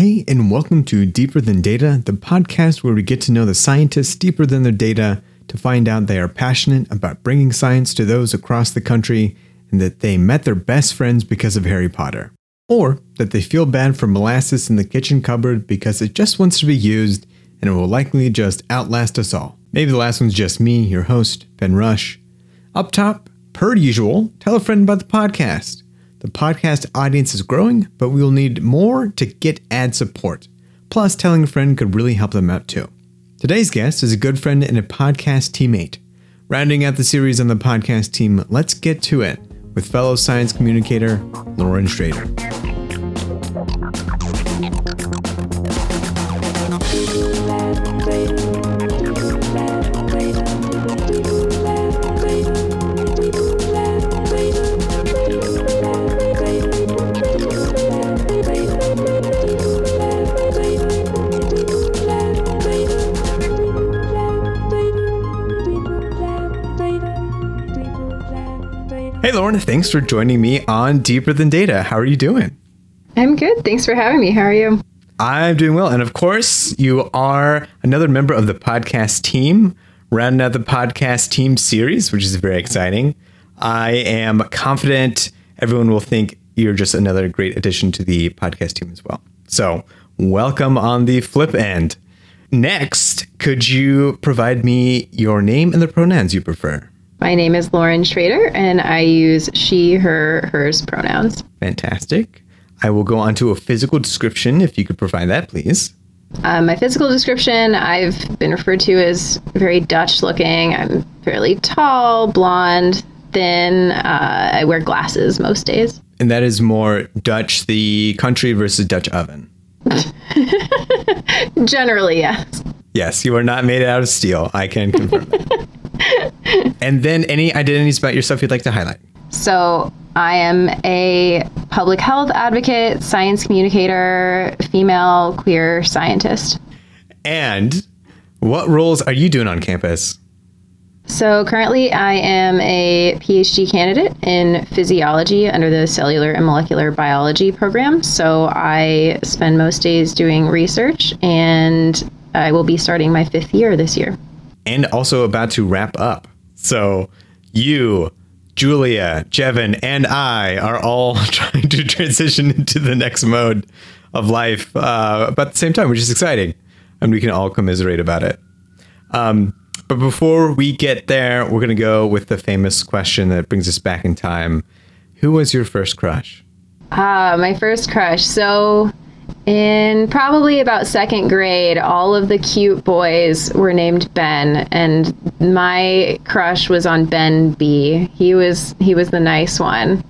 Hey, and welcome to Deeper Than Data, the podcast where we get to know the scientists deeper than their data to find out they are passionate about bringing science to those across the country and that they met their best friends because of Harry Potter. Or that they feel bad for molasses in the kitchen cupboard because it just wants to be used and it will likely just outlast us all. Maybe the last one's just me, your host, Ben Rush. Up top, per usual, tell a friend about the podcast. The podcast audience is growing, but we will need more to get ad support. Plus, telling a friend could really help them out too. Today's guest is a good friend and a podcast teammate. Rounding out the series on the podcast team, let's get to it with fellow science communicator Lauren Schrader. Hey, Lauren, thanks for joining me on Deeper Than Data. How are you doing? I'm good. Thanks for having me. How are you? I'm doing well. And of course, you are another member of the podcast team, rounding out the podcast team series, which is very exciting. I am confident everyone will think you're just another great addition to the podcast team as well. So, welcome on the flip end. Next, could you provide me your name and the pronouns you prefer? My name is Lauren Schrader, and I use she, her, hers pronouns. Fantastic. I will go on to a physical description if you could provide that, please. Um, my physical description I've been referred to as very Dutch looking. I'm fairly tall, blonde, thin. Uh, I wear glasses most days. And that is more Dutch, the country versus Dutch oven. Generally, yes. Yes, you are not made out of steel. I can confirm. and then any identities about yourself you'd like to highlight? So, I am a public health advocate, science communicator, female queer scientist. And what roles are you doing on campus? So, currently, I am a PhD candidate in physiology under the cellular and molecular biology program. So, I spend most days doing research, and I will be starting my fifth year this year and also about to wrap up. So you, Julia, Jevin, and I are all trying to transition into the next mode of life uh, about the same time, which is exciting. And we can all commiserate about it. Um, but before we get there, we're going to go with the famous question that brings us back in time. Who was your first crush? Ah, uh, my first crush. So in probably about second grade, all of the cute boys were named Ben, and my crush was on Ben B. He was he was the nice one.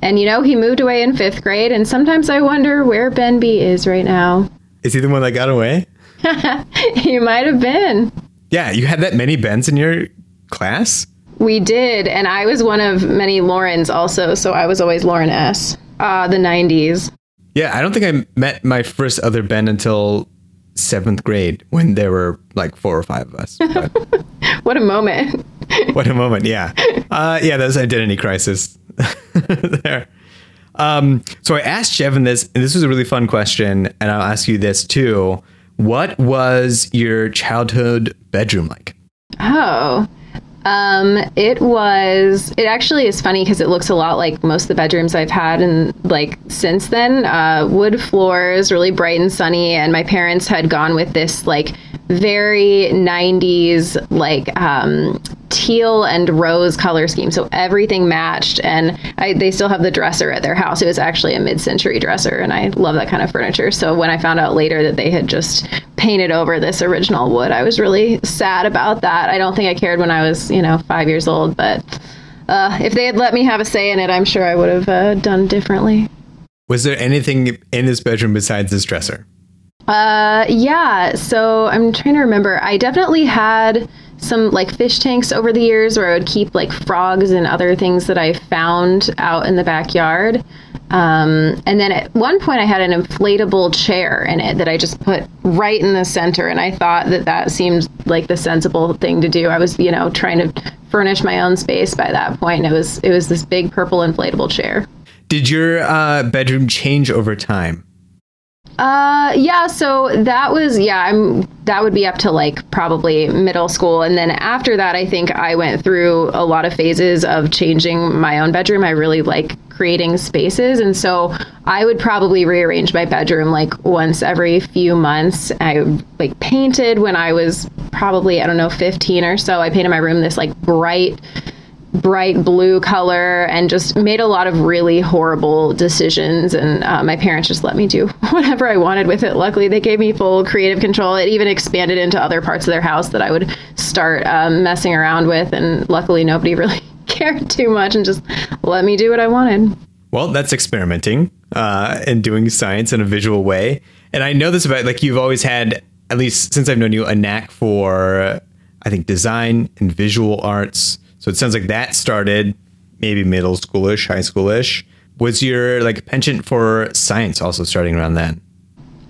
And you know, he moved away in fifth grade, and sometimes I wonder where Ben B is right now. Is he the one that got away? he might have been. Yeah, you had that many Bens in your class? We did, and I was one of many Laurens also, so I was always Lauren S. Uh, the 90s. Yeah, I don't think I met my first other Ben until seventh grade when there were like four or five of us. what a moment. what a moment. Yeah. Uh, yeah, that's identity crisis there. Um, so I asked Jevin this, and this was a really fun question, and I'll ask you this too. What was your childhood bedroom like? Oh, um, it was. It actually is funny because it looks a lot like most of the bedrooms I've had, and like since then, uh, wood floors, really bright and sunny. And my parents had gone with this like very 90s like um, teal and rose color scheme. So everything matched and I, they still have the dresser at their house. It was actually a mid-century dresser and i love that kind of furniture. So when i found out later that they had just painted over this original wood i was really sad about that. I don't think i cared when i was you know five years old but uh, if they had let me have a say in it i'm sure i would have uh, done differently. Was there anything in this bedroom besides this dresser uh, yeah. So I'm trying to remember. I definitely had some like fish tanks over the years where I would keep like frogs and other things that I found out in the backyard. Um, and then at one point, I had an inflatable chair in it that I just put right in the center. And I thought that that seemed like the sensible thing to do. I was, you know, trying to furnish my own space by that point. It was it was this big purple inflatable chair. Did your uh, bedroom change over time? Uh, yeah. So that was yeah. I'm that would be up to like probably middle school, and then after that, I think I went through a lot of phases of changing my own bedroom. I really like creating spaces, and so I would probably rearrange my bedroom like once every few months. I like painted when I was probably I don't know 15 or so. I painted my room this like bright bright blue color and just made a lot of really horrible decisions. And uh, my parents just let me do whatever I wanted with it. Luckily, they gave me full creative control. It even expanded into other parts of their house that I would start um, messing around with. And luckily, nobody really cared too much and just let me do what I wanted. Well, that's experimenting uh, and doing science in a visual way. And I know this about like you've always had, at least since I've known you, a knack for, I think, design and visual arts. So it sounds like that started maybe middle schoolish, high schoolish. Was your like penchant for science also starting around then?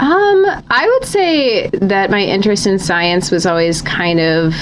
Um, I would say that my interest in science was always kind of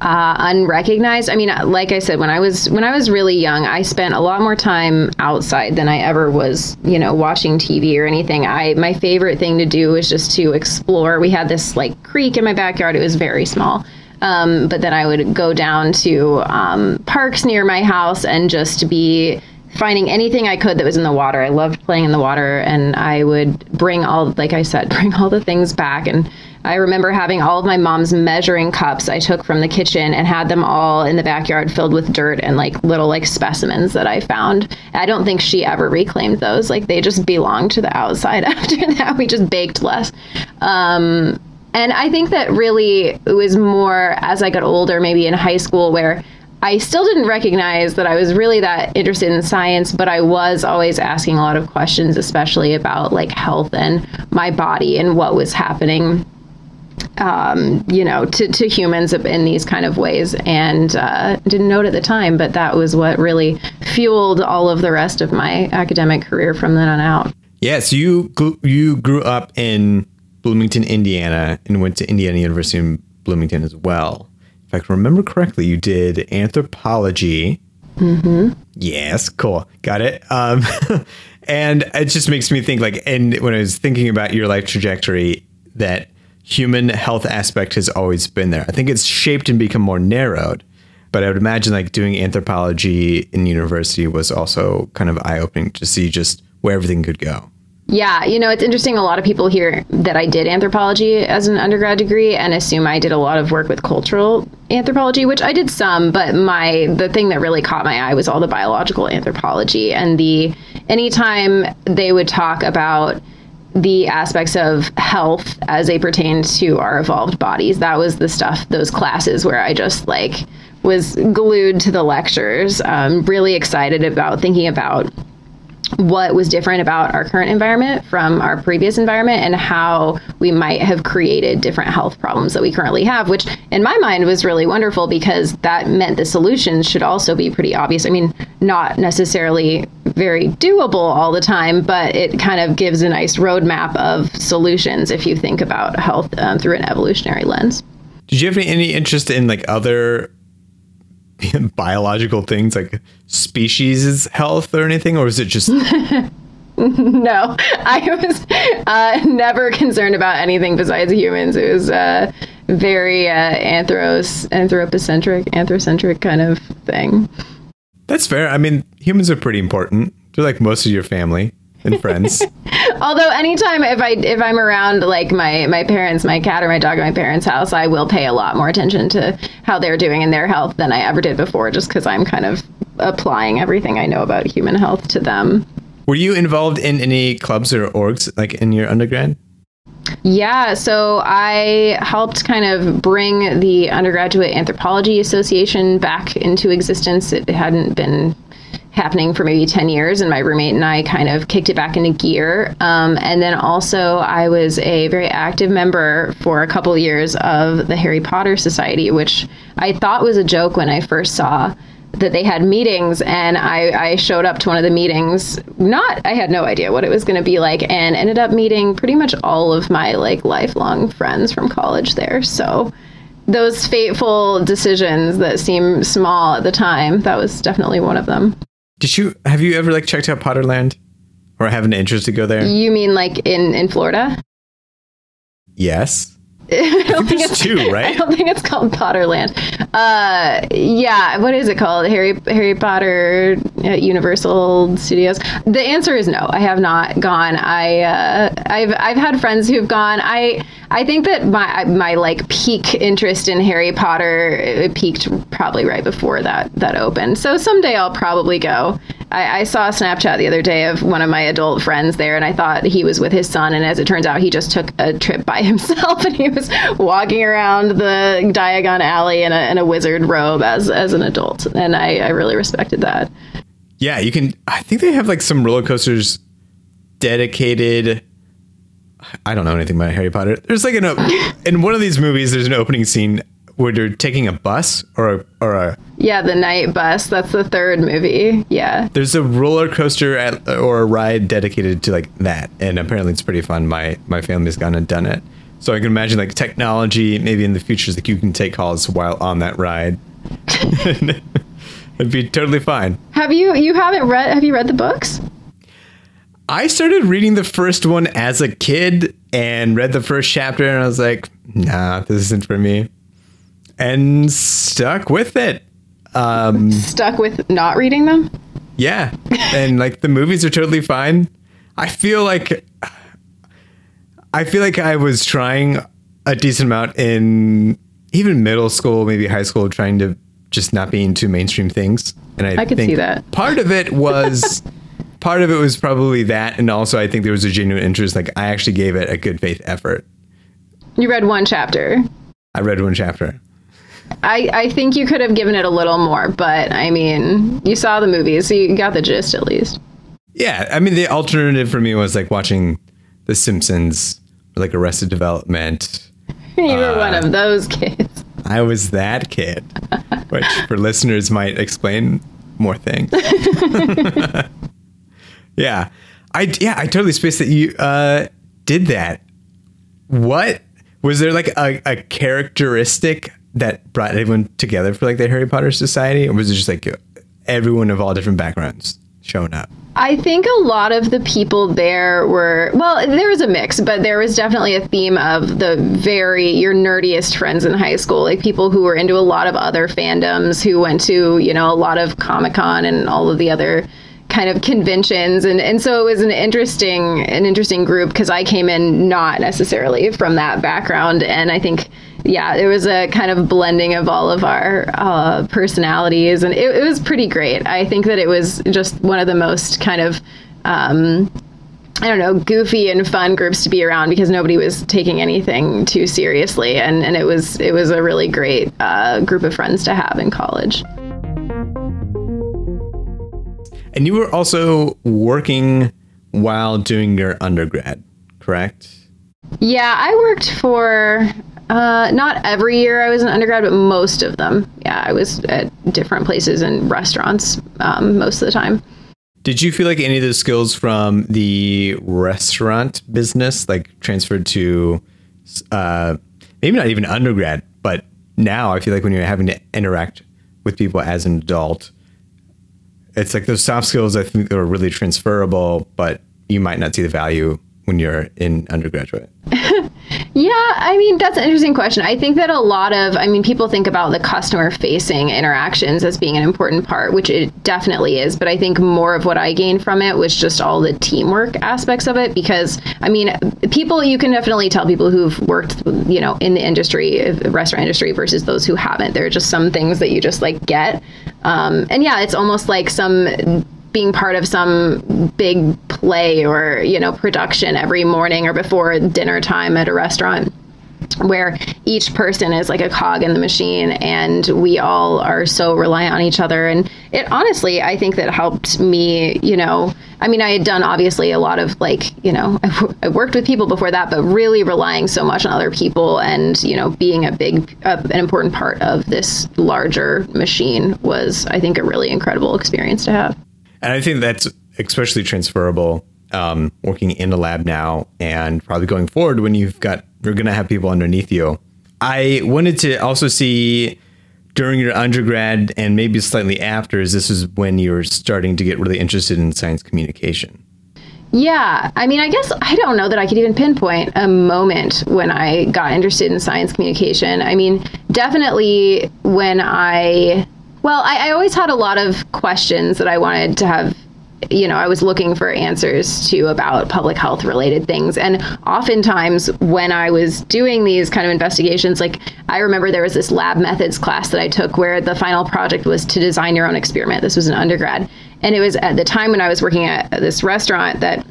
uh, unrecognized. I mean, like I said, when I was when I was really young, I spent a lot more time outside than I ever was, you know, watching TV or anything. I my favorite thing to do was just to explore. We had this like creek in my backyard. It was very small, um, but then I would go down to um, parks near my house and just be finding anything I could that was in the water. I loved playing in the water, and I would bring all, like I said, bring all the things back. And I remember having all of my mom's measuring cups I took from the kitchen and had them all in the backyard filled with dirt and like little like specimens that I found. I don't think she ever reclaimed those. Like they just belonged to the outside after that. We just baked less. Um, and I think that really it was more as I got older, maybe in high school, where I still didn't recognize that I was really that interested in science, but I was always asking a lot of questions, especially about like health and my body and what was happening, um, you know, to, to humans in these kind of ways. And uh, didn't know it at the time, but that was what really fueled all of the rest of my academic career from then on out. Yes, you you grew up in Bloomington, Indiana, and went to Indiana University in Bloomington as well. If I can remember correctly, you did anthropology. Mm-hmm. Yes, cool, got it. Um, and it just makes me think, like, and when I was thinking about your life trajectory, that human health aspect has always been there. I think it's shaped and become more narrowed, but I would imagine like doing anthropology in university was also kind of eye opening to see just where everything could go. Yeah, you know, it's interesting. A lot of people hear that I did anthropology as an undergrad degree and assume I did a lot of work with cultural anthropology, which I did some, but my the thing that really caught my eye was all the biological anthropology and the anytime they would talk about the aspects of health as they pertain to our evolved bodies. That was the stuff, those classes where I just like was glued to the lectures, um, really excited about thinking about what was different about our current environment from our previous environment and how we might have created different health problems that we currently have, which in my mind was really wonderful because that meant the solutions should also be pretty obvious. I mean, not necessarily very doable all the time, but it kind of gives a nice roadmap of solutions if you think about health um, through an evolutionary lens. Did you have any, any interest in like other biological things like species health or anything, or is it just? no, I was uh, never concerned about anything besides humans. It was uh, very uh, anthros anthropocentric, anthrocentric kind of thing. That's fair. I mean, humans are pretty important. They're like most of your family and friends. Although anytime if I if I'm around like my my parents, my cat or my dog at my parents' house, I will pay a lot more attention to how they're doing in their health than I ever did before, just because I'm kind of applying everything I know about human health to them. Were you involved in any clubs or orgs like in your undergrad? Yeah, so I helped kind of bring the Undergraduate Anthropology Association back into existence. It hadn't been happening for maybe 10 years, and my roommate and I kind of kicked it back into gear. Um, and then also, I was a very active member for a couple years of the Harry Potter Society, which I thought was a joke when I first saw that they had meetings and I, I showed up to one of the meetings not i had no idea what it was going to be like and ended up meeting pretty much all of my like lifelong friends from college there so those fateful decisions that seem small at the time that was definitely one of them did you have you ever like checked out Potterland or have an interest to go there? You mean like in in Florida? Yes. I don't think There's it's two, right? I don't think it's called Potterland. Uh, yeah, what is it called? Harry Harry Potter at Universal Studios. The answer is no. I have not gone. I uh, I've I've had friends who've gone. I I think that my my like peak interest in Harry Potter it peaked probably right before that that opened. So someday I'll probably go. I, I saw a Snapchat the other day of one of my adult friends there, and I thought he was with his son. And as it turns out, he just took a trip by himself, and he was walking around the Diagon Alley in a, in a wizard robe as as an adult. And I, I really respected that. Yeah, you can. I think they have like some roller coasters dedicated. I don't know anything about Harry Potter. There's like an in one of these movies. There's an opening scene where they're taking a bus or a, or a. Yeah, the night bus. That's the third movie. Yeah. There's a roller coaster at, or a ride dedicated to like that, and apparently it's pretty fun. My my family's gone and done it, so I can imagine like technology. Maybe in the future, like you can take calls while on that ride. It'd be totally fine. Have you you haven't read have you read the books? I started reading the first one as a kid and read the first chapter, and I was like, nah, this isn't for me. And stuck with it. Um, Stuck with not reading them? yeah. And like the movies are totally fine. I feel like I feel like I was trying a decent amount in even middle school, maybe high school, trying to just not be into mainstream things. And I, I could see that. part of it was part of it was probably that, and also I think there was a genuine interest. Like I actually gave it a good faith effort. You read one chapter. I read one chapter. I, I think you could have given it a little more, but I mean, you saw the movie, so you got the gist at least. Yeah, I mean the alternative for me was like watching The Simpsons, or like Arrested Development. You were one of those kids. I was that kid, which for listeners might explain more things. yeah, I yeah I totally spaced that you uh, did that. What was there like a, a characteristic that brought everyone together for like the Harry Potter Society, or was it just like everyone of all different backgrounds showing up? I think a lot of the people there were, well, there was a mix, but there was definitely a theme of the very, your nerdiest friends in high school, like people who were into a lot of other fandoms, who went to, you know, a lot of Comic Con and all of the other kind of conventions. And and so it was an interesting an interesting group because I came in not necessarily from that background. And I think yeah there was a kind of blending of all of our uh, personalities. And it, it was pretty great. I think that it was just one of the most kind of um, I don't know, goofy and fun groups to be around because nobody was taking anything too seriously, and, and it was it was a really great uh, group of friends to have in college. And you were also working while doing your undergrad, correct? Yeah, I worked for uh, not every year I was an undergrad, but most of them. Yeah, I was at different places and restaurants um, most of the time. Did you feel like any of the skills from the restaurant business like transferred to uh, maybe not even undergrad, but now I feel like when you're having to interact with people as an adult, it's like those soft skills I think are really transferable, but you might not see the value when you're in undergraduate. Yeah, I mean, that's an interesting question. I think that a lot of, I mean, people think about the customer facing interactions as being an important part, which it definitely is. But I think more of what I gained from it was just all the teamwork aspects of it. Because, I mean, people, you can definitely tell people who've worked, you know, in the industry, restaurant industry versus those who haven't. There are just some things that you just like get. Um, and yeah, it's almost like some being part of some big play or you know production every morning or before dinner time at a restaurant where each person is like a cog in the machine and we all are so reliant on each other. And it honestly i think that helped me you know i mean i had done obviously a lot of like you know i worked with people before that but really relying so much on other people and you know being a big uh, an important part of this larger machine was i think a really incredible experience to have And I think that's especially transferable um, working in a lab now and probably going forward when you've got, you're going to have people underneath you. I wanted to also see during your undergrad and maybe slightly after, is this is when you're starting to get really interested in science communication. Yeah, I mean, I guess I don't know that I could even pinpoint a moment when I got interested in science communication. I mean, definitely when I, well, I, I always had a lot of questions that I wanted to have you know, I was looking for answers to about public health related things. And oftentimes, when I was doing these kind of investigations, like I remember there was this lab methods class that I took where the final project was to design your own experiment. This was an undergrad. And it was at the time when I was working at this restaurant that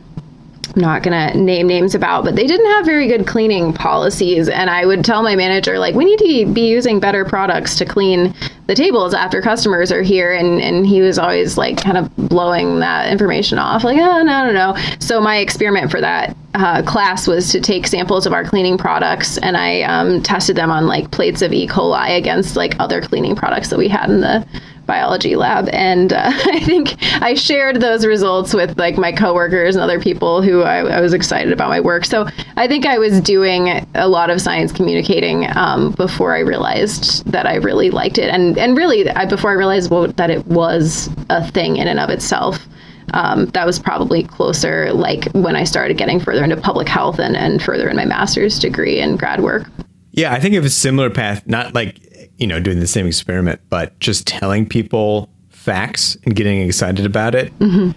I'm not going to name names about, but they didn't have very good cleaning policies. And I would tell my manager, like, we need to be using better products to clean the tables after customers are here. And, and he was always like kind of blowing that information off, like, oh, no, no, no. So my experiment for that uh, class was to take samples of our cleaning products and I um, tested them on like plates of E. coli against like other cleaning products that we had in the biology lab and uh, i think i shared those results with like my coworkers and other people who I, I, was excited about my work. So i think i was doing a lot of science communicating um, before i realized that i really liked it. And and really I, before i realized well, that it was a thing in and of itself um, that was probably closer like when i started getting further into public health and, and further in my master's degree and grad work. Yeah i think of a similar path not like you know, doing the same experiment, but just telling people facts and getting excited about it. Mm-hmm.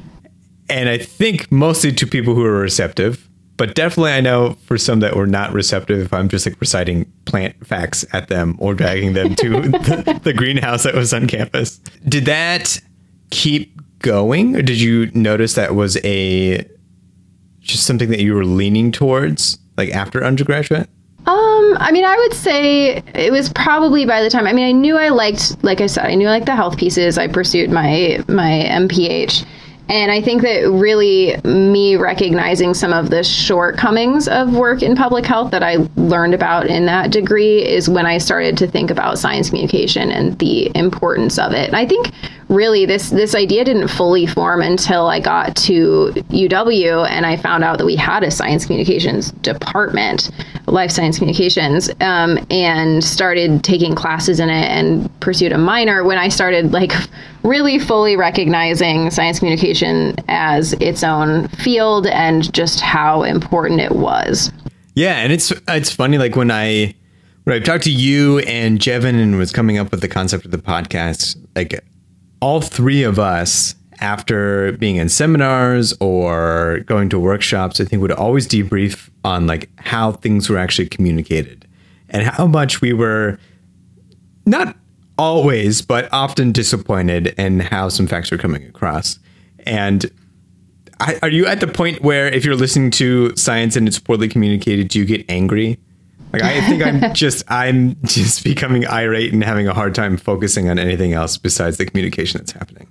And I think mostly to people who are receptive, but definitely I know for some that were not receptive if I'm just like reciting plant facts at them or dragging them to the, the greenhouse that was on campus. Did that keep going or did you notice that was a just something that you were leaning towards like after undergraduate? Um, I mean, I would say it was probably by the time. I mean, I knew I liked, like I said, I knew I liked the health pieces. I pursued my my MPH, and I think that really me recognizing some of the shortcomings of work in public health that I learned about in that degree is when I started to think about science communication and the importance of it. And I think really this this idea didn't fully form until I got to UW and I found out that we had a science communications department, life science communications, um, and started taking classes in it and pursued a minor when I started like really fully recognizing science communication as its own field and just how important it was. Yeah, and it's it's funny like when I when I talked to you and Jevin and was coming up with the concept of the podcast, like all three of us, after being in seminars or going to workshops, I think would always debrief on like how things were actually communicated and how much we were not always, but often disappointed in how some facts were coming across. And I, are you at the point where if you're listening to science and it's poorly communicated, do you get angry? Like I think I'm just I'm just becoming irate and having a hard time focusing on anything else besides the communication that's happening.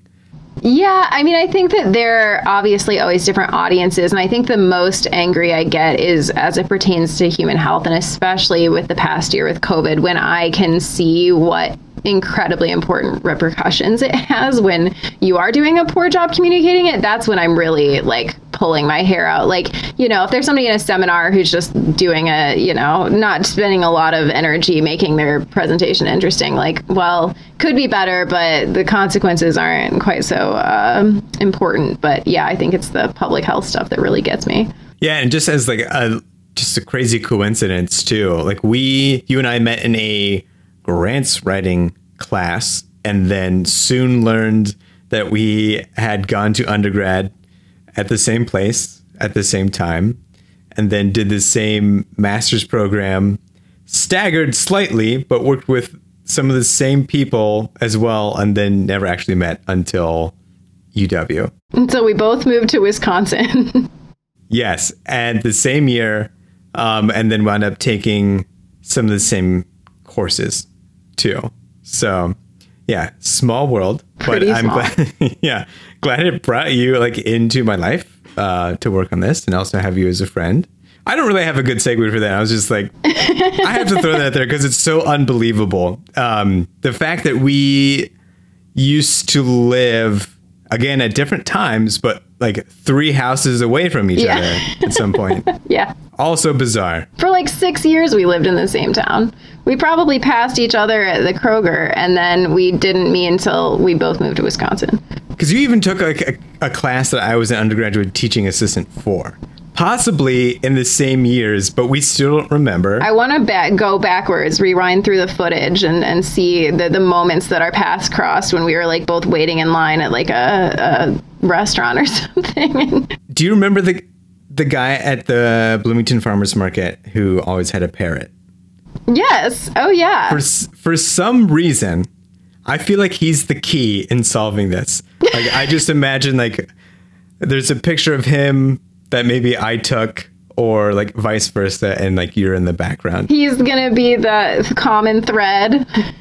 Yeah, I mean, I think that there are obviously always different audiences, and I think the most angry I get is as it pertains to human health, and especially with the past year with COVID, when I can see what incredibly important repercussions it has when you are doing a poor job communicating it. That's when i'm really like pulling my hair out. Like you know if there's somebody in a seminar who's just doing a you know not spending a lot of energy making their presentation interesting like well could be better but the consequences aren't quite so uh, important. But yeah i think it's the public health stuff that really gets me. Yeah and just as like a just a crazy coincidence too. Like we you and i met in a grants writing class and then soon learned that we had gone to undergrad at the same place at the same time and then did the same master's program staggered slightly but worked with some of the same people as well and then never actually met until UW. And so we both moved to Wisconsin. yes, and the same year um, and then wound up taking some of the same courses too. So yeah, small world, Pretty but I'm small. glad. yeah, glad it brought you like into my life uh, to work on this, and also have you as a friend. I don't really have a good segue for that. I was just like, I have to throw that there because it's so unbelievable. Um, the fact that we used to live again at different times, but like three houses away from each Yeah. other at some point. yeah. Also bizarre. For like six years, we lived in the same town. We probably passed each other at the Kroger, and then we didn't meet until we both moved to Wisconsin. because you even took like a, a class that I was an undergraduate teaching assistant for, possibly in the same years, but we still don't remember. I want to ba- go backwards, rewind through the footage, and, and see the, the moments that our paths crossed when we were like both waiting in line at like a, a restaurant or something. Do you remember the the guy at the Bloomington Farmers Market who always had a parrot? yes. Oh yeah. For for some reason, I feel like he's the key in solving this. Like I just imagine like there's a picture of him that maybe I took or like vice versa and like you're in the background. He's gonna be the common thread.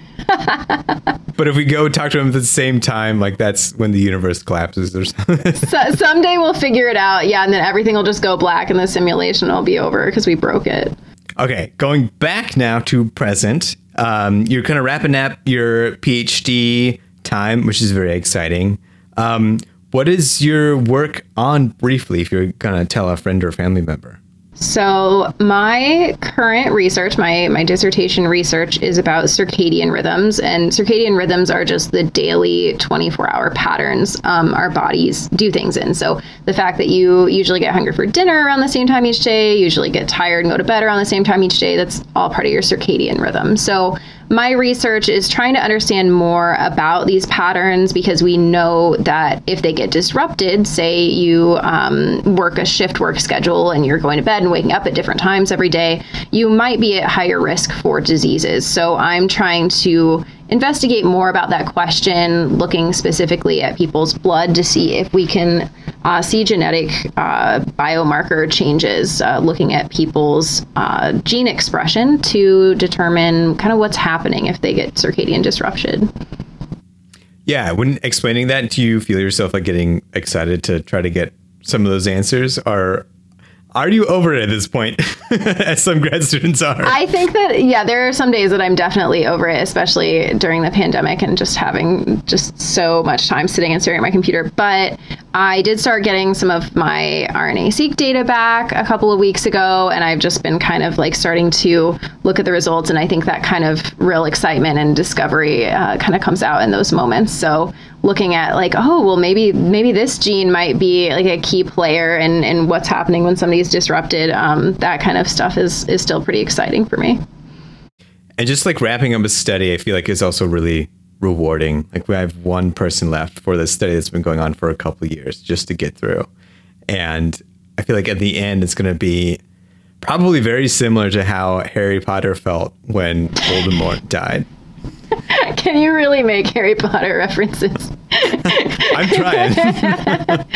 But if we go talk to him at the same time, like that's when the universe collapses or something. So, someday we'll figure it out. Yeah, and then everything will just go black, and the simulation will be over because we broke it. okay, going back now to present. Um, you're kind of wrapping up your PhD time, which is very exciting. Um, what is your work on briefly, if you're gonna tell a friend or family member? So my current research, my my dissertation research is about circadian rhythms, and circadian rhythms are just the daily 24-hour patterns um, our bodies do things in. So the fact that you usually get hungry for dinner around the same time each day, usually get tired and go to bed around the same time each day, that's all part of your circadian rhythm. So my research is trying to understand more about these patterns because we know that if they get disrupted, say you um, work a shift work schedule and you're going to bed and waking up at different times every day, you might be at higher risk for diseases. So I'm trying to investigate more about that question, looking specifically at people's blood to see if we can uh, see genetic uh, biomarker changes, uh, looking at people's uh, gene expression to determine kind of what's happening if they get circadian disruption. Yeah, when explaining that, do you feel yourself like getting excited to try to get some of those answers, or are you over it at this point, as some grad students are? I think that yeah, there are some days that I'm definitely over it, especially during the pandemic and just having just so much time sitting and staring at my computer. But I did start getting some of my RNA-seq data back a couple of weeks ago, and I've just been kind of like starting to look at the results, and I think that kind of real excitement and discovery uh, kind of comes out in those moments. So looking at like oh well maybe maybe this gene might be like a key player in, in what's happening when somebody's disrupted um, that kind of stuff is is still pretty exciting for me and just like wrapping up a study, I feel like is also really rewarding. Like we have one person left for this study that's been going on for a couple years just to get through, and I feel like at the end it's going to be probably very similar to how Harry Potter felt when Voldemort died. can you really make harry potter references I'm trying.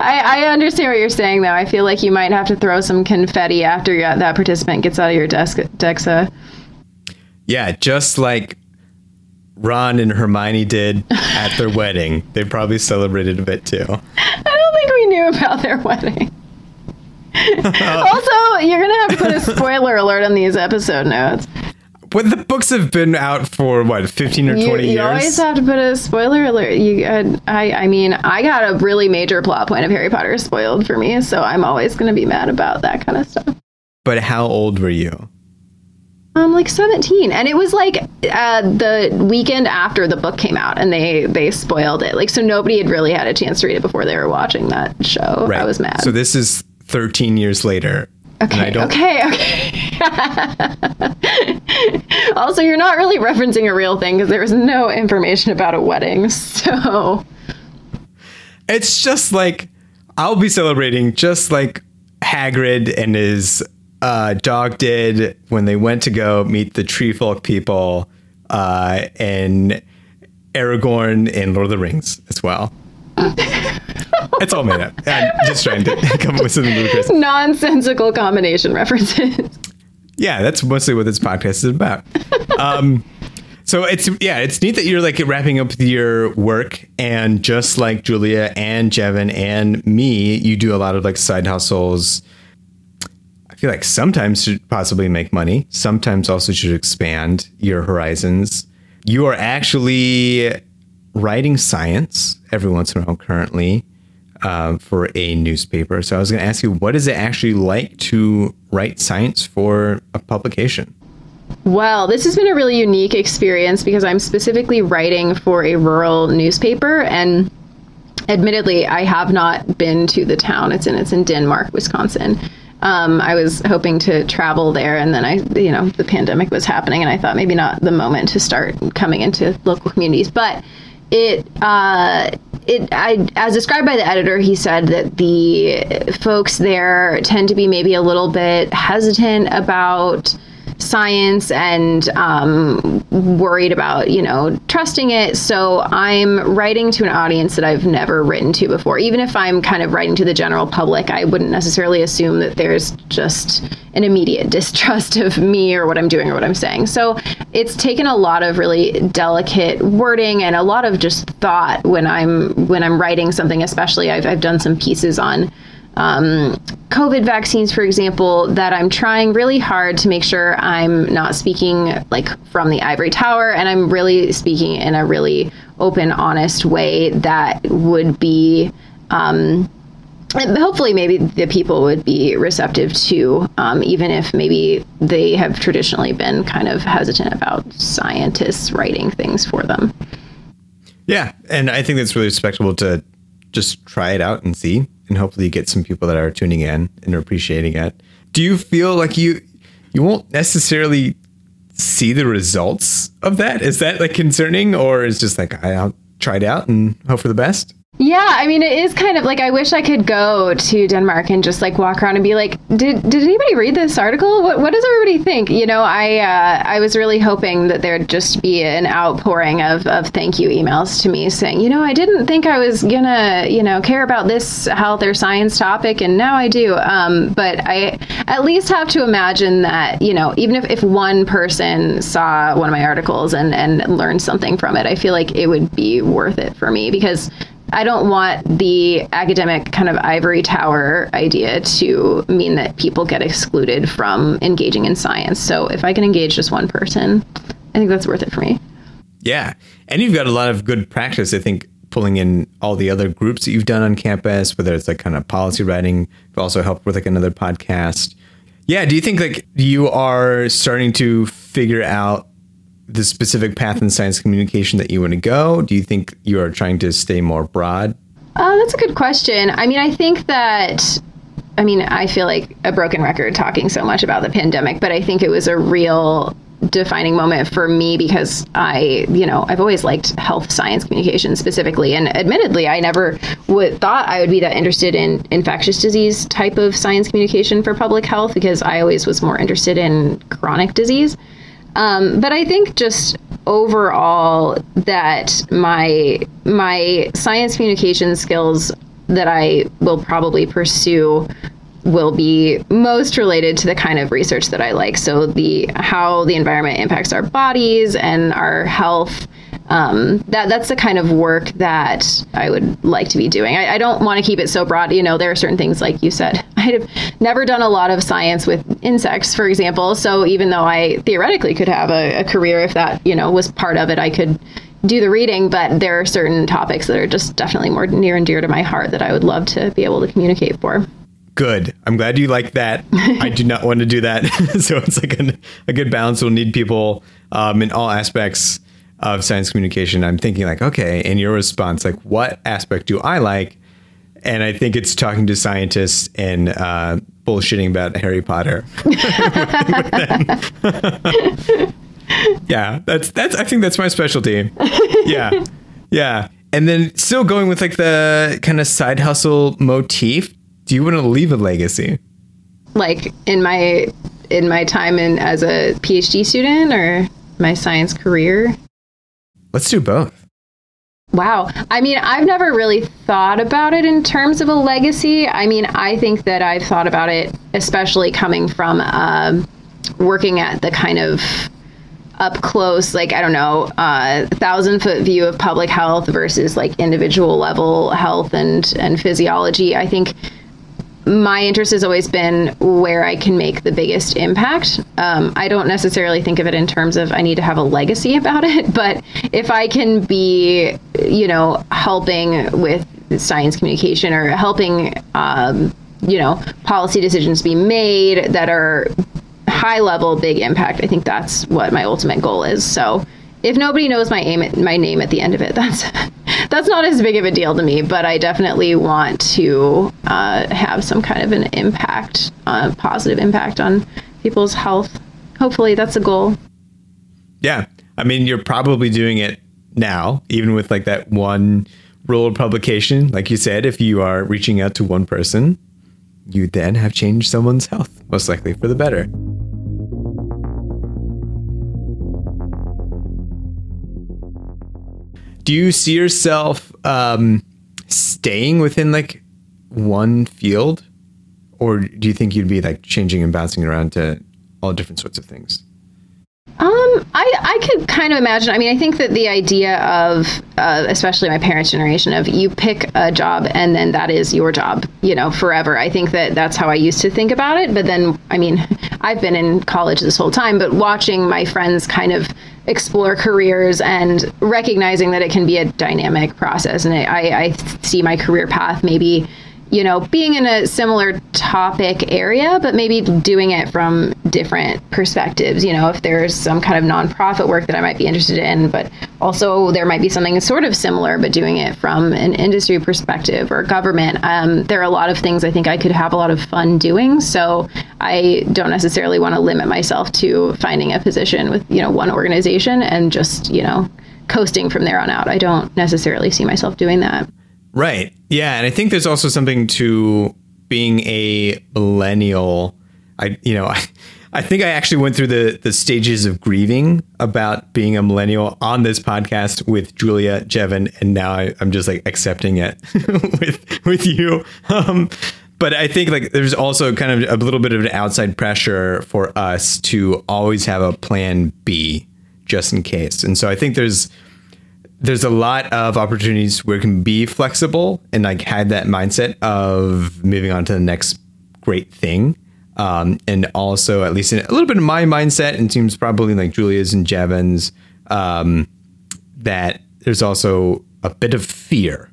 I, I understand what you're saying though i feel like you might have to throw some confetti after that participant gets out of your desk dexa yeah, just like Ron and Hermione did at their wedding. They probably celebrated a bit too. i don't think we knew about their wedding also you're gonna have to put a spoiler alert on these episode notes But the books have been out for what, 15 or 20 you, you years? always have to put a spoiler alert. You, uh, I, I mean, I got a really major plot point of Harry Potter spoiled for me, so I'm always going to be mad about that kind of stuff. but how old were you? I'm like 17, and it was like uh, the weekend after the book came out, and they they spoiled it. Like, so nobody had really had a chance to read it before they were watching that show. I was mad. So this is 13 years later. And I Okay, don't, okay, okay. also, you're not really referencing a real thing because there was no information about a wedding. So, It's just like I'll be celebrating just like Hagrid and his uh, dog did when they went to go meet the tree folk people uh, and Aragorn in Lord of the Rings as well. it's all made up. I'm just trying to come up with something ludicrous. nonsensical combination references. Yeah, that's mostly what this podcast is about. Um, so it's yeah, it's neat that you're like wrapping up your work, and just like Julia and Jevin and me, you do a lot of like side hustles. I feel like sometimes should possibly make money, sometimes also should expand your horizons. You are actually writing science every once in a while currently uh, for a newspaper. So I was going to ask you, what is it actually like to write science for a publication? Well, this has been a really unique experience because I'm specifically writing for a rural newspaper and admittedly, I have not been to the town. It's in it's in Denmark, Wisconsin. Um, I was hoping to travel there, and then I, you know, the pandemic was happening, and I thought maybe not the moment to start coming into local communities. But it, uh, it, I, as described by the editor, he said that the folks there tend to be maybe a little bit hesitant about science and um, worried about, you know, trusting it. So I'm writing to an audience that I've never written to before. Even if I'm kind of writing to the general public, I wouldn't necessarily assume that there's just an immediate distrust of me or what I'm doing or what I'm saying. So it's taken a lot of really delicate wording and a lot of just thought when I'm when I'm writing something. Especially, I've I've done some pieces on um, COVID vaccines, for example, that I'm trying really hard to make sure I'm not speaking like from the ivory tower and I'm really speaking in a really open, honest way that would be. Um, hopefully maybe the people would be receptive to um, even if maybe they have traditionally been kind of hesitant about scientists writing things for them yeah and i think that's really respectable to just try it out and see and hopefully get some people that are tuning in and are appreciating it. Do you feel like you you won't necessarily see the results of that? Is that like concerning, or is just like I'll try it out and hope for the best? Yeah, I mean, it is kind of like I wish I could go to Denmark and just like walk around and be like, did did anybody read this article? What what does everybody think? You know, I uh, I was really hoping that there'd just be an outpouring of of thank you emails to me saying, you know, I didn't think I was gonna you know care about this health or science topic, and now I do. Um, but I at least have to imagine that you know, even if if one person saw one of my articles and and learned something from it, I feel like it would be worth it for me because I don't want the academic kind of ivory tower idea to mean that people get excluded from engaging in science. So if I can engage just one person, I think that's worth it for me. Yeah. And you've got a lot of good practice, I think, pulling in all the other groups that you've done on campus, whether it's like kind of policy writing, you've also helped with like another podcast. Yeah. Do you think like you are starting to figure out the specific path in science communication that you want to go? Do you think you are trying to stay more broad? Uh, that's a good question. I mean, I think that, I mean, I feel like a broken record talking so much about the pandemic, but I think it was a real defining moment for me because I, you know, I've always liked health science communication specifically, and admittedly, I never would thought I would be that interested in infectious disease type of science communication for public health because I always was more interested in chronic disease. Um, but I think just overall that my my science communication skills that I will probably pursue will be most related to the kind of research that I like. So the how the environment impacts our bodies and our health um, that that's the kind of work that I would like to be doing. I, I don't want to keep it so broad. You know, there are certain things like you said. I'd have never done a lot of science with insects, for example. So even though I theoretically could have a, a career if that you know was part of it, I could do the reading. But there are certain topics that are just definitely more near and dear to my heart that I would love to be able to communicate for. Good. I'm glad you like that. I do not want to do that. so it's like a, a good balance. We'll need people um, in all aspects of science communication, I'm thinking like, okay, in your response, like, what aspect do I like? And I think it's talking to scientists and uh, bullshitting about Harry Potter. yeah, that's that's. I think that's my specialty. Yeah, yeah. And then still going with like the kind of side hustle motif. Do you want to leave a legacy? Like in my in my time in as a PhD student or my science career? Let's do both. Wow. I mean, I've never really thought about it in terms of a legacy. I mean, I think that I've thought about it, especially coming from uh, working at the kind of up close, like, I don't know, uh, thousand foot view of public health versus like individual level health and, and physiology. I think my interest has always been where I can make the biggest impact. Um, I don't necessarily think of it in terms of I need to have a legacy about it, but if I can be, you know, helping with science communication or helping, um, you know, policy decisions be made that are high level, big impact, I think that's what my ultimate goal is. So if nobody knows my aim, my name at the end of it, that's that's not as big of a deal to me, but I definitely want to uh, have some kind of an impact, uh, positive impact on people's health. Hopefully, that's a goal. Yeah. I mean, you're probably doing it now, even with like that one rural publication. Like you said, if you are reaching out to one person, you then have changed someone's health, most likely for the better. Do you see yourself um, staying within like one field? Or do you think you'd be like changing and bouncing around to all different sorts of things? Um, I, I could kind of imagine. I mean, I think that the idea of, uh, especially my parents' generation, of you pick a job and then that is your job, you know, forever. I think that that's how I used to think about it. But then, I mean, I've been in college this whole time, but watching my friends kind of explore careers and recognizing that it can be a dynamic process. And I, I see my career path maybe you know, being in a similar topic area, but maybe doing it from different perspectives. You know, if there's some kind of nonprofit work that I might be interested in, but also there might be something sort of similar, but doing it from an industry perspective or government. Um, there are a lot of things I think I could have a lot of fun doing. So I don't necessarily want to limit myself to finding a position with, you know, one organization and just, you know, coasting from there on out. I don't necessarily see myself doing that. Right. Yeah, and I think there's also something to being a millennial. I you know, I, I think I actually went through the the stages of grieving about being a millennial on this podcast with Julia Jevin, and now I, am just like accepting it with with you. Um, but I think like there's also kind of a little bit of an outside pressure for us to always have a plan B just in case. And so I think there's there's a lot of opportunities where it can be flexible and like had that mindset of moving on to the next great thing. Um, and also, at least in a little bit of my mindset, and seems probably like Julia's and Jevin's, um, that there's also a bit of fear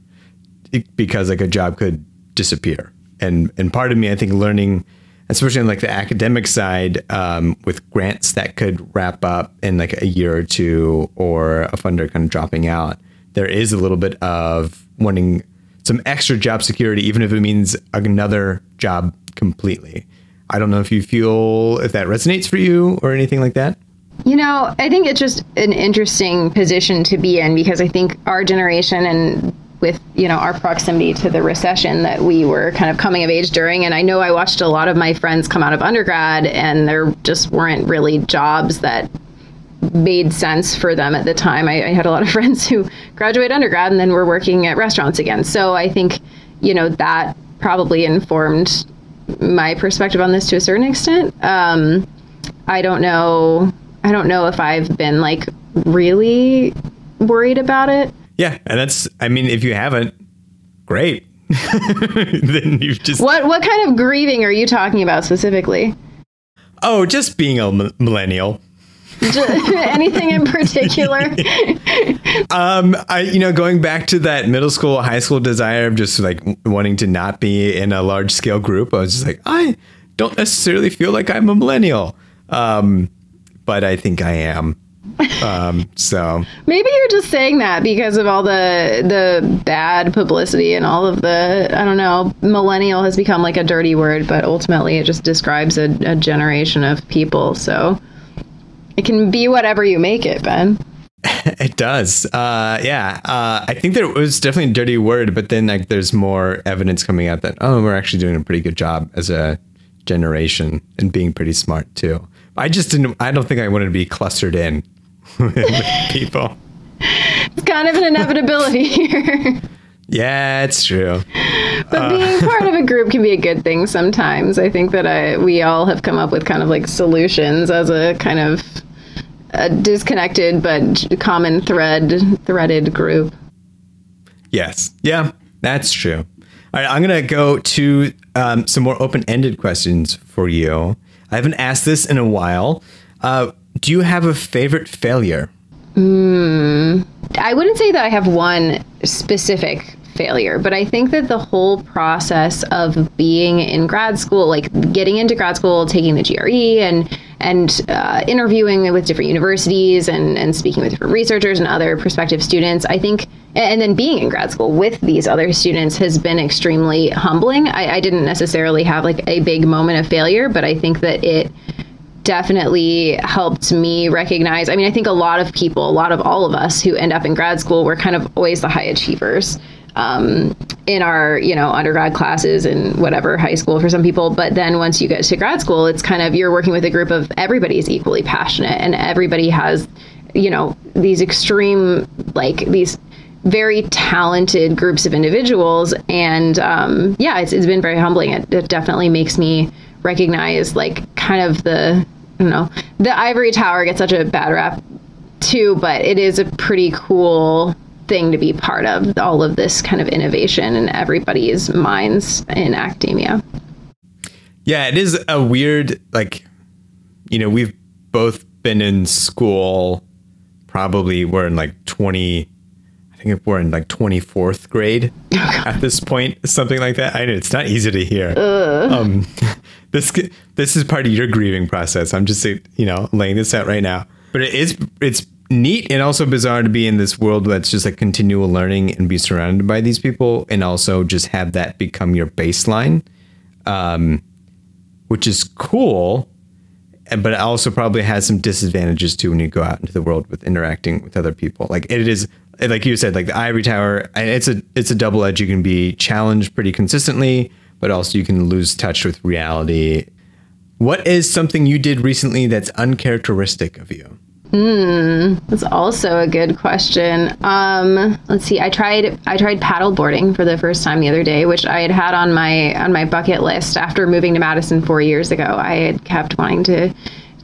because like a job could disappear. And and part of me, I think, learning especially on like the academic side um, with grants that could wrap up in like a year or two or a funder kind of dropping out there is a little bit of wanting some extra job security even if it means another job completely. I don't know if you feel if that resonates for you or anything like that. You know, I think it's just an interesting position to be in because I think our generation and with you know our proximity to the recession that we were kind of coming of age during. And i know i watched a lot of my friends come out of undergrad and there just weren't really jobs that made sense for them at the time. I, I had a lot of friends who graduate undergrad and then were working at restaurants again. So i think you know that probably informed my perspective on this to a certain extent. Um, i don't know i don't know if i've been like really worried about it yeah, and that's I mean, if you haven't, great. then you've just what what kind of grieving are you talking about specifically? Oh, just being a m- millennial. Anything in particular? um, I you know going back to that middle school, high school desire of just like wanting to not be in a large scale group. I was just like, I don't necessarily feel like I'm a millennial, um, but I think I am. Um, so maybe you're just saying that because of all the the bad publicity and all of the I don't know. Millennial has become like a dirty word, but ultimately it just describes a, a generation of people. So it can be whatever you make it, Ben. It does. Uh, yeah. Uh, I think there was definitely a dirty word, but then like there's more evidence coming out that oh, we're actually doing a pretty good job as a generation and being pretty smart too. I just didn't. I don't think I wanted to be clustered in people. It's kind of an inevitability here. Yeah, it's true. But uh, being part of a group can be a good thing sometimes. I think that I we all have come up with kind of like solutions as a kind of a disconnected but common thread threaded group. Yes. Yeah, that's true. All right, I'm going to go to um, some more open ended questions for you. I haven't asked this in a while. Uh, do you have a favorite failure? Mm, I wouldn't say that I have one specific failure, but I think that the whole process of being in grad school, like getting into grad school, taking the GRE and and uh, interviewing with different universities and, and speaking with different researchers and other prospective students, I think, and then being in grad school with these other students has been extremely humbling. I, I didn't necessarily have like a big moment of failure, but I think that it definitely helped me recognize. I mean, I think a lot of people, a lot of all of us who end up in grad school, we're kind of always the high achievers um, in our, you know, undergrad classes and whatever high school for some people. But then once you get to grad school, it's kind of you're working with a group of everybody's equally passionate and everybody has, you know, these extreme like these very talented groups of individuals and um, yeah it's, it's been very humbling it, it definitely makes me recognize like kind of the I don't know. The ivory tower gets such a bad rap too, but it is a pretty cool thing to be part of all of this kind of innovation in everybody's minds in academia. Yeah, it is a weird like you know, we've both been in school probably we're in like 20 I think we're in like 24th grade oh, at this point, something like that. I know it's not easy to hear. Um, this this is part of your grieving process. I'm just you know laying this out right now. But it is it's neat and also bizarre to be in this world that's just like continual learning and be surrounded by these people and also just have that become your baseline, um, which is cool. But it also probably has some disadvantages too when you go out into the world with interacting with other people. Like it is, like you said, like the ivory tower. It's a it's a double edge. You can be challenged pretty consistently, but also you can lose touch with reality. What is something you did recently that's uncharacteristic of you? Hmm, that's also a good question. Um, let's see. I tried I tried paddleboarding for the first time the other day, which I had had on my on my bucket list after moving to Madison four years ago. I had kept wanting to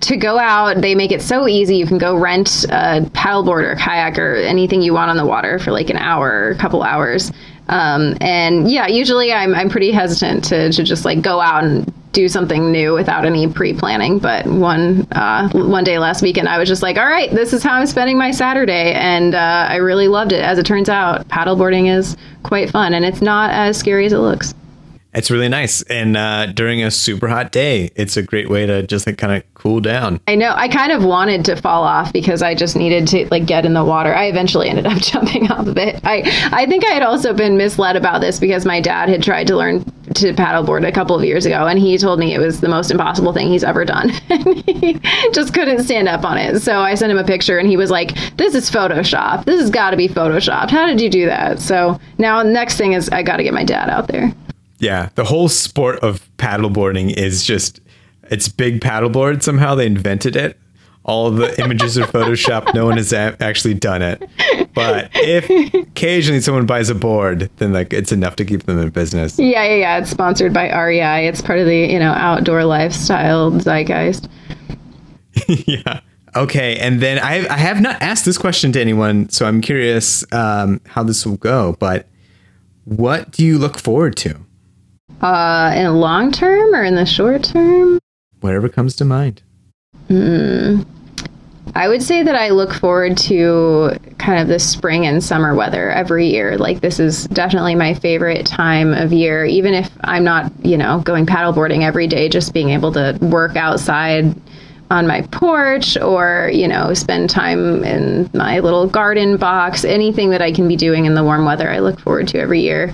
to go out. They make it so easy. You can go rent a paddleboard or kayak or anything you want on the water for like an hour or a couple hours. Um, and yeah, usually I'm, I'm pretty hesitant to, to just like go out and do something new without any pre-planning. But one uh, one day last weekend, I was just like, all right, this is how I'm spending my Saturday, and uh, I really loved it. As it turns out, paddleboarding is quite fun, and it's not as scary as it looks. It's really nice. And uh, during a super hot day, it's a great way to just like kind of cool down. I know. I kind of wanted to fall off because I just needed to like get in the water. I eventually ended up jumping off of it. I, I think I had also been misled about this because my dad had tried to learn to paddleboard a couple of years ago and he told me it was the most impossible thing he's ever done. he just couldn't stand up on it. So I sent him a picture and he was like, This is Photoshop. This has got to be Photoshopped. How did you do that? So now next thing is I got to get my dad out there. Yeah, the whole sport of paddleboarding is just it's big paddleboard. Somehow they invented it. All the images are photoshopped. No one has a- actually done it. But if occasionally someone buys a board, then like it's enough to keep them in business. Yeah, yeah, yeah. It's sponsored by REI. It's part of the you know outdoor lifestyle zeitgeist. yeah. Okay, and then I I have not asked this question to anyone, so I'm curious um, how this will go. But what do you look forward to? Uh, in the long term or in the short term? Whatever comes to mind. Hmm. I would say that I look forward to kind of the spring and summer weather every year. Like this is definitely my favorite time of year, even if I'm not, you know, going paddleboarding every day, just being able to work outside on my porch or, you know, spend time in my little garden box, anything that I can be doing in the warm weather, I look forward to every year.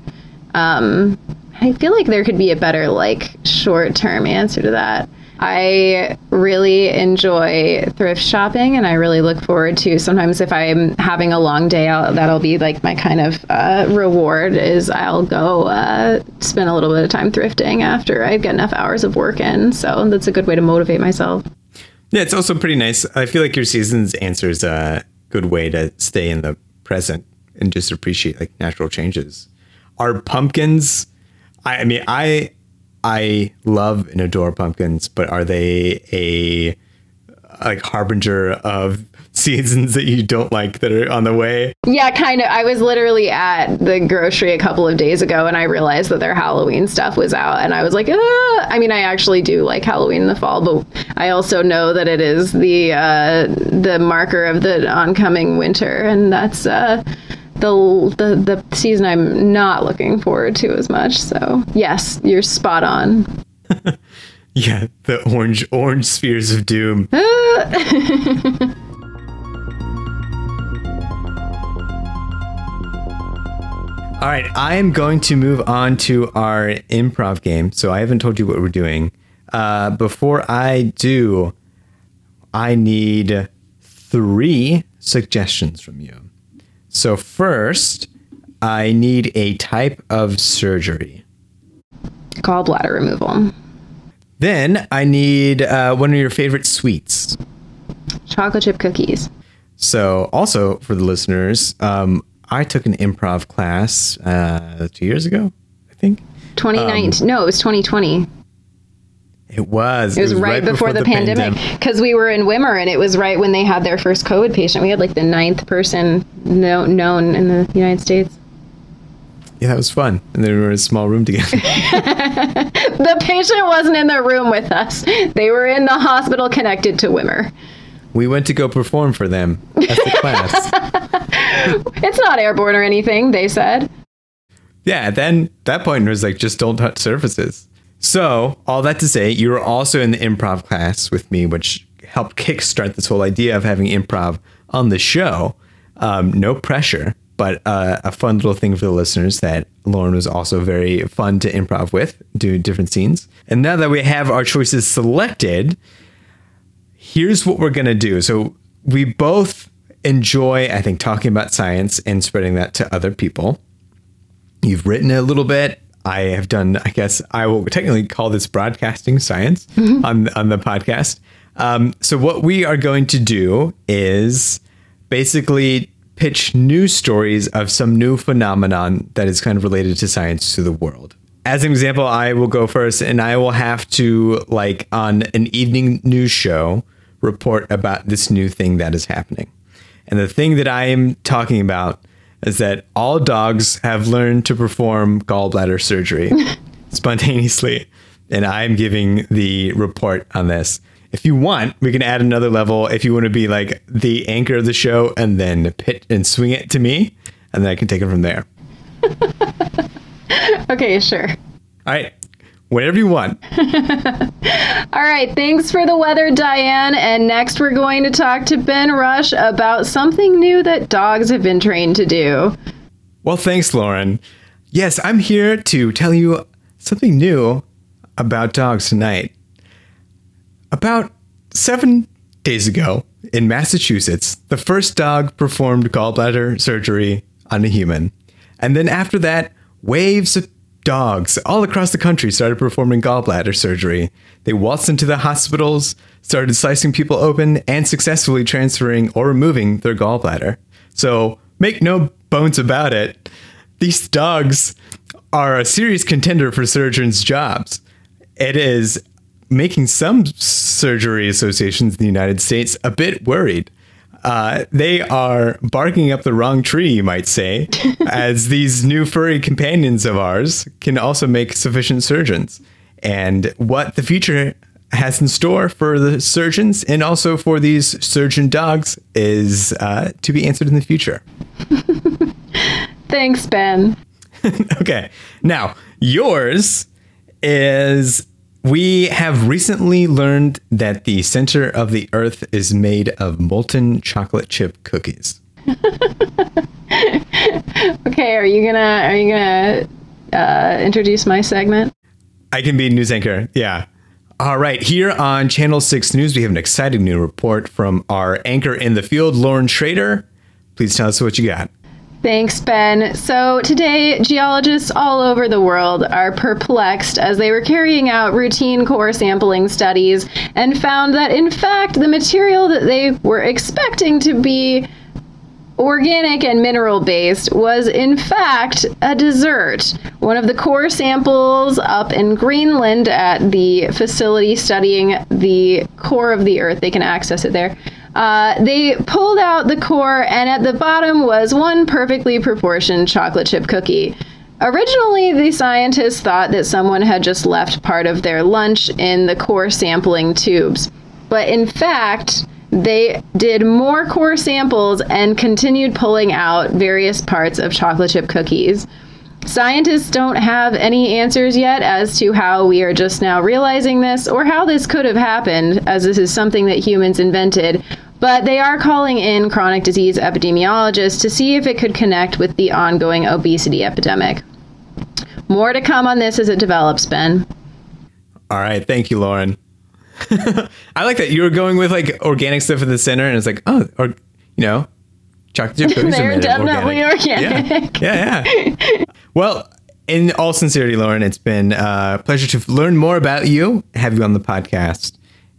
Um, I feel like there could be a better like short term answer to that. I really enjoy thrift shopping and I really look forward to sometimes if I'm having a long day that'll be like my kind of uh, reward is I'll go uh, spend a little bit of time thrifting after I get enough hours of work in so that's a good way to motivate myself. Yeah, it's also pretty nice. I feel like your seasons answer is a good way to stay in the present and just appreciate like natural changes. Are pumpkins I, I mean, I I love and adore pumpkins, but are they a like harbinger of seasons that you don't like that are on the way? Yeah, kind of. I was literally at the grocery a couple of days ago and I realized that their Halloween stuff was out and I was like, ah! I mean, I actually do like Halloween in the fall, but I also know that it is the uh, the marker of the oncoming winter and that's uh the, the the season I'm not looking forward to as much. So yes, you're spot on. Yeah, the orange orange spheres of doom. All right, I am going to move on to our improv game. So I haven't told you what we're doing. Uh, before I do, I need three suggestions from you. So first, I need a type of surgery. Gallbladder removal. Then I need uh, one of your favorite sweets. Chocolate chip cookies. So, also for the listeners, um, I took an improv class uh, two years ago, I think. 2019. no, it was 2020. It was. It was, right, before, the, pandemic because we were in Wimmer and it was right when they had their first COVID patient. We had like the ninth person no, known in the United States. Yeah, that was fun. And then we were in a small room together. The patient wasn't in the room with us. They were in the hospital connected to Wimmer. we went to go perform for them as the class. It's not airborne or anything, they said. Yeah, then that point it was like just don't touch surfaces. So, all that to say, you were also in the improv class with me, which helped kickstart this whole idea of having improv on the show. Um, no pressure, but uh, a fun little thing for the listeners that Lauren was also very fun to improv with, do different scenes. And now that we have our choices selected, here's what we're going to do. So we both enjoy, I think, talking about science and spreading that to other people. You've written a little bit. I have done, I guess I will technically call this broadcasting science on, on the podcast. Um, so, what we are going to do is basically pitch new stories of some new phenomenon that is kind of related to science to the world. As an example, I will go first and I will have to, like, on an evening news show, report about this new thing that is happening. And the thing that I am talking about is that all dogs have learned to perform gallbladder surgery spontaneously. And I'm giving the report on this. If you want, we can add another level if you want to be like the anchor of the show and then pit and swing it to me, and then I can take it from there. Okay, sure. All right. Whatever you want. All right, thanks for the weather, Diane. And next, we're going to talk to Ben Rush about something new that dogs have been trained to do. Well, thanks, Lauren. Yes, I'm here to tell you something new about dogs tonight. About seven days ago in Massachusetts, the first dog performed gallbladder surgery on a human. And then after that, waves of dogs all across the country started performing gallbladder surgery. They waltzed into the hospitals, started slicing people open, and successfully transferring or removing their gallbladder. So make no bones about it, these dogs are a serious contender for surgeons' jobs. It is making some surgery associations in the United States a bit worried. Uh, they are barking up the wrong tree, you might say, as these new furry companions of ours can also make sufficient surgeons. And what the future has in store for the surgeons and also for these surgeon dogs is uh, to be answered in the future. Thanks, Ben. okay. Now, yours is we have recently learned that the center of the earth is made of molten chocolate chip cookies. Okay, are you gonna are you gonna uh, introduce my segment? I can be news anchor. Yeah. All right. Here on Channel 6 News, we have an exciting new report from our anchor in the field, Lauren Schrader. Please tell us what you got. Thanks, Ben. So, today, geologists all over the world are perplexed as they were carrying out routine core sampling studies and found that, in fact, the material that they were expecting to be organic and mineral based was in fact a dessert. One of the core samples up in Greenland at the facility studying the core of the earth, they can access it there. Uh, they pulled out the core, and at the bottom was one perfectly proportioned chocolate chip cookie. Originally, the scientists thought that someone had just left part of their lunch in the core sampling tubes. But in fact, they did more core samples and continued pulling out various parts of chocolate chip cookies. Scientists don't have any answers yet as to how we are just now realizing this or how this could have happened, as this is something that humans invented. But they are calling in chronic disease epidemiologists to see if it could connect with the ongoing obesity epidemic. More to come on this as it develops, Ben. All right. Thank you, Lauren. I like that you were going with like organic stuff in the center, and it's like, oh, or you know, chocolate chip cookies. They're definitely organic. organic. Yeah, yeah. yeah. well, in all sincerity, Lauren, it's been uh, a pleasure to learn more about you, have you on the podcast,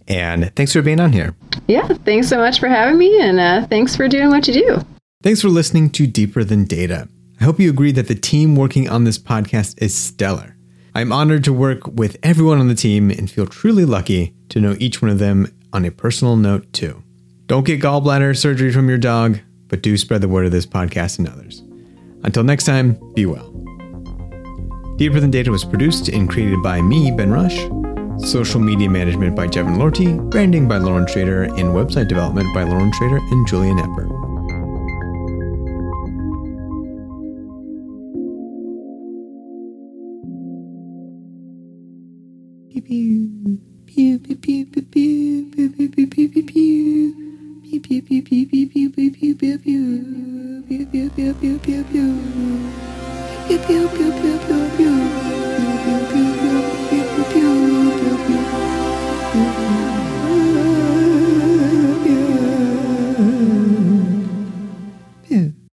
and thanks for being on here. Yeah, thanks so much for having me, and uh, thanks for doing what you do. Thanks for listening to Deeper Than Data. I hope you agree that the team working on this podcast is stellar. I'm honored to work with everyone on the team and feel truly lucky to know each one of them on a personal note, too. Don't get gallbladder surgery from your dog, but do spread the word of this podcast and others. Until next time, be well. Deeper Than Data was produced and created by me, Ben Rush. Social media management by Jevin Lorty, branding by Lauren Schrader, and website development by Lauren Schrader and Julian Epper. pew pew pew pew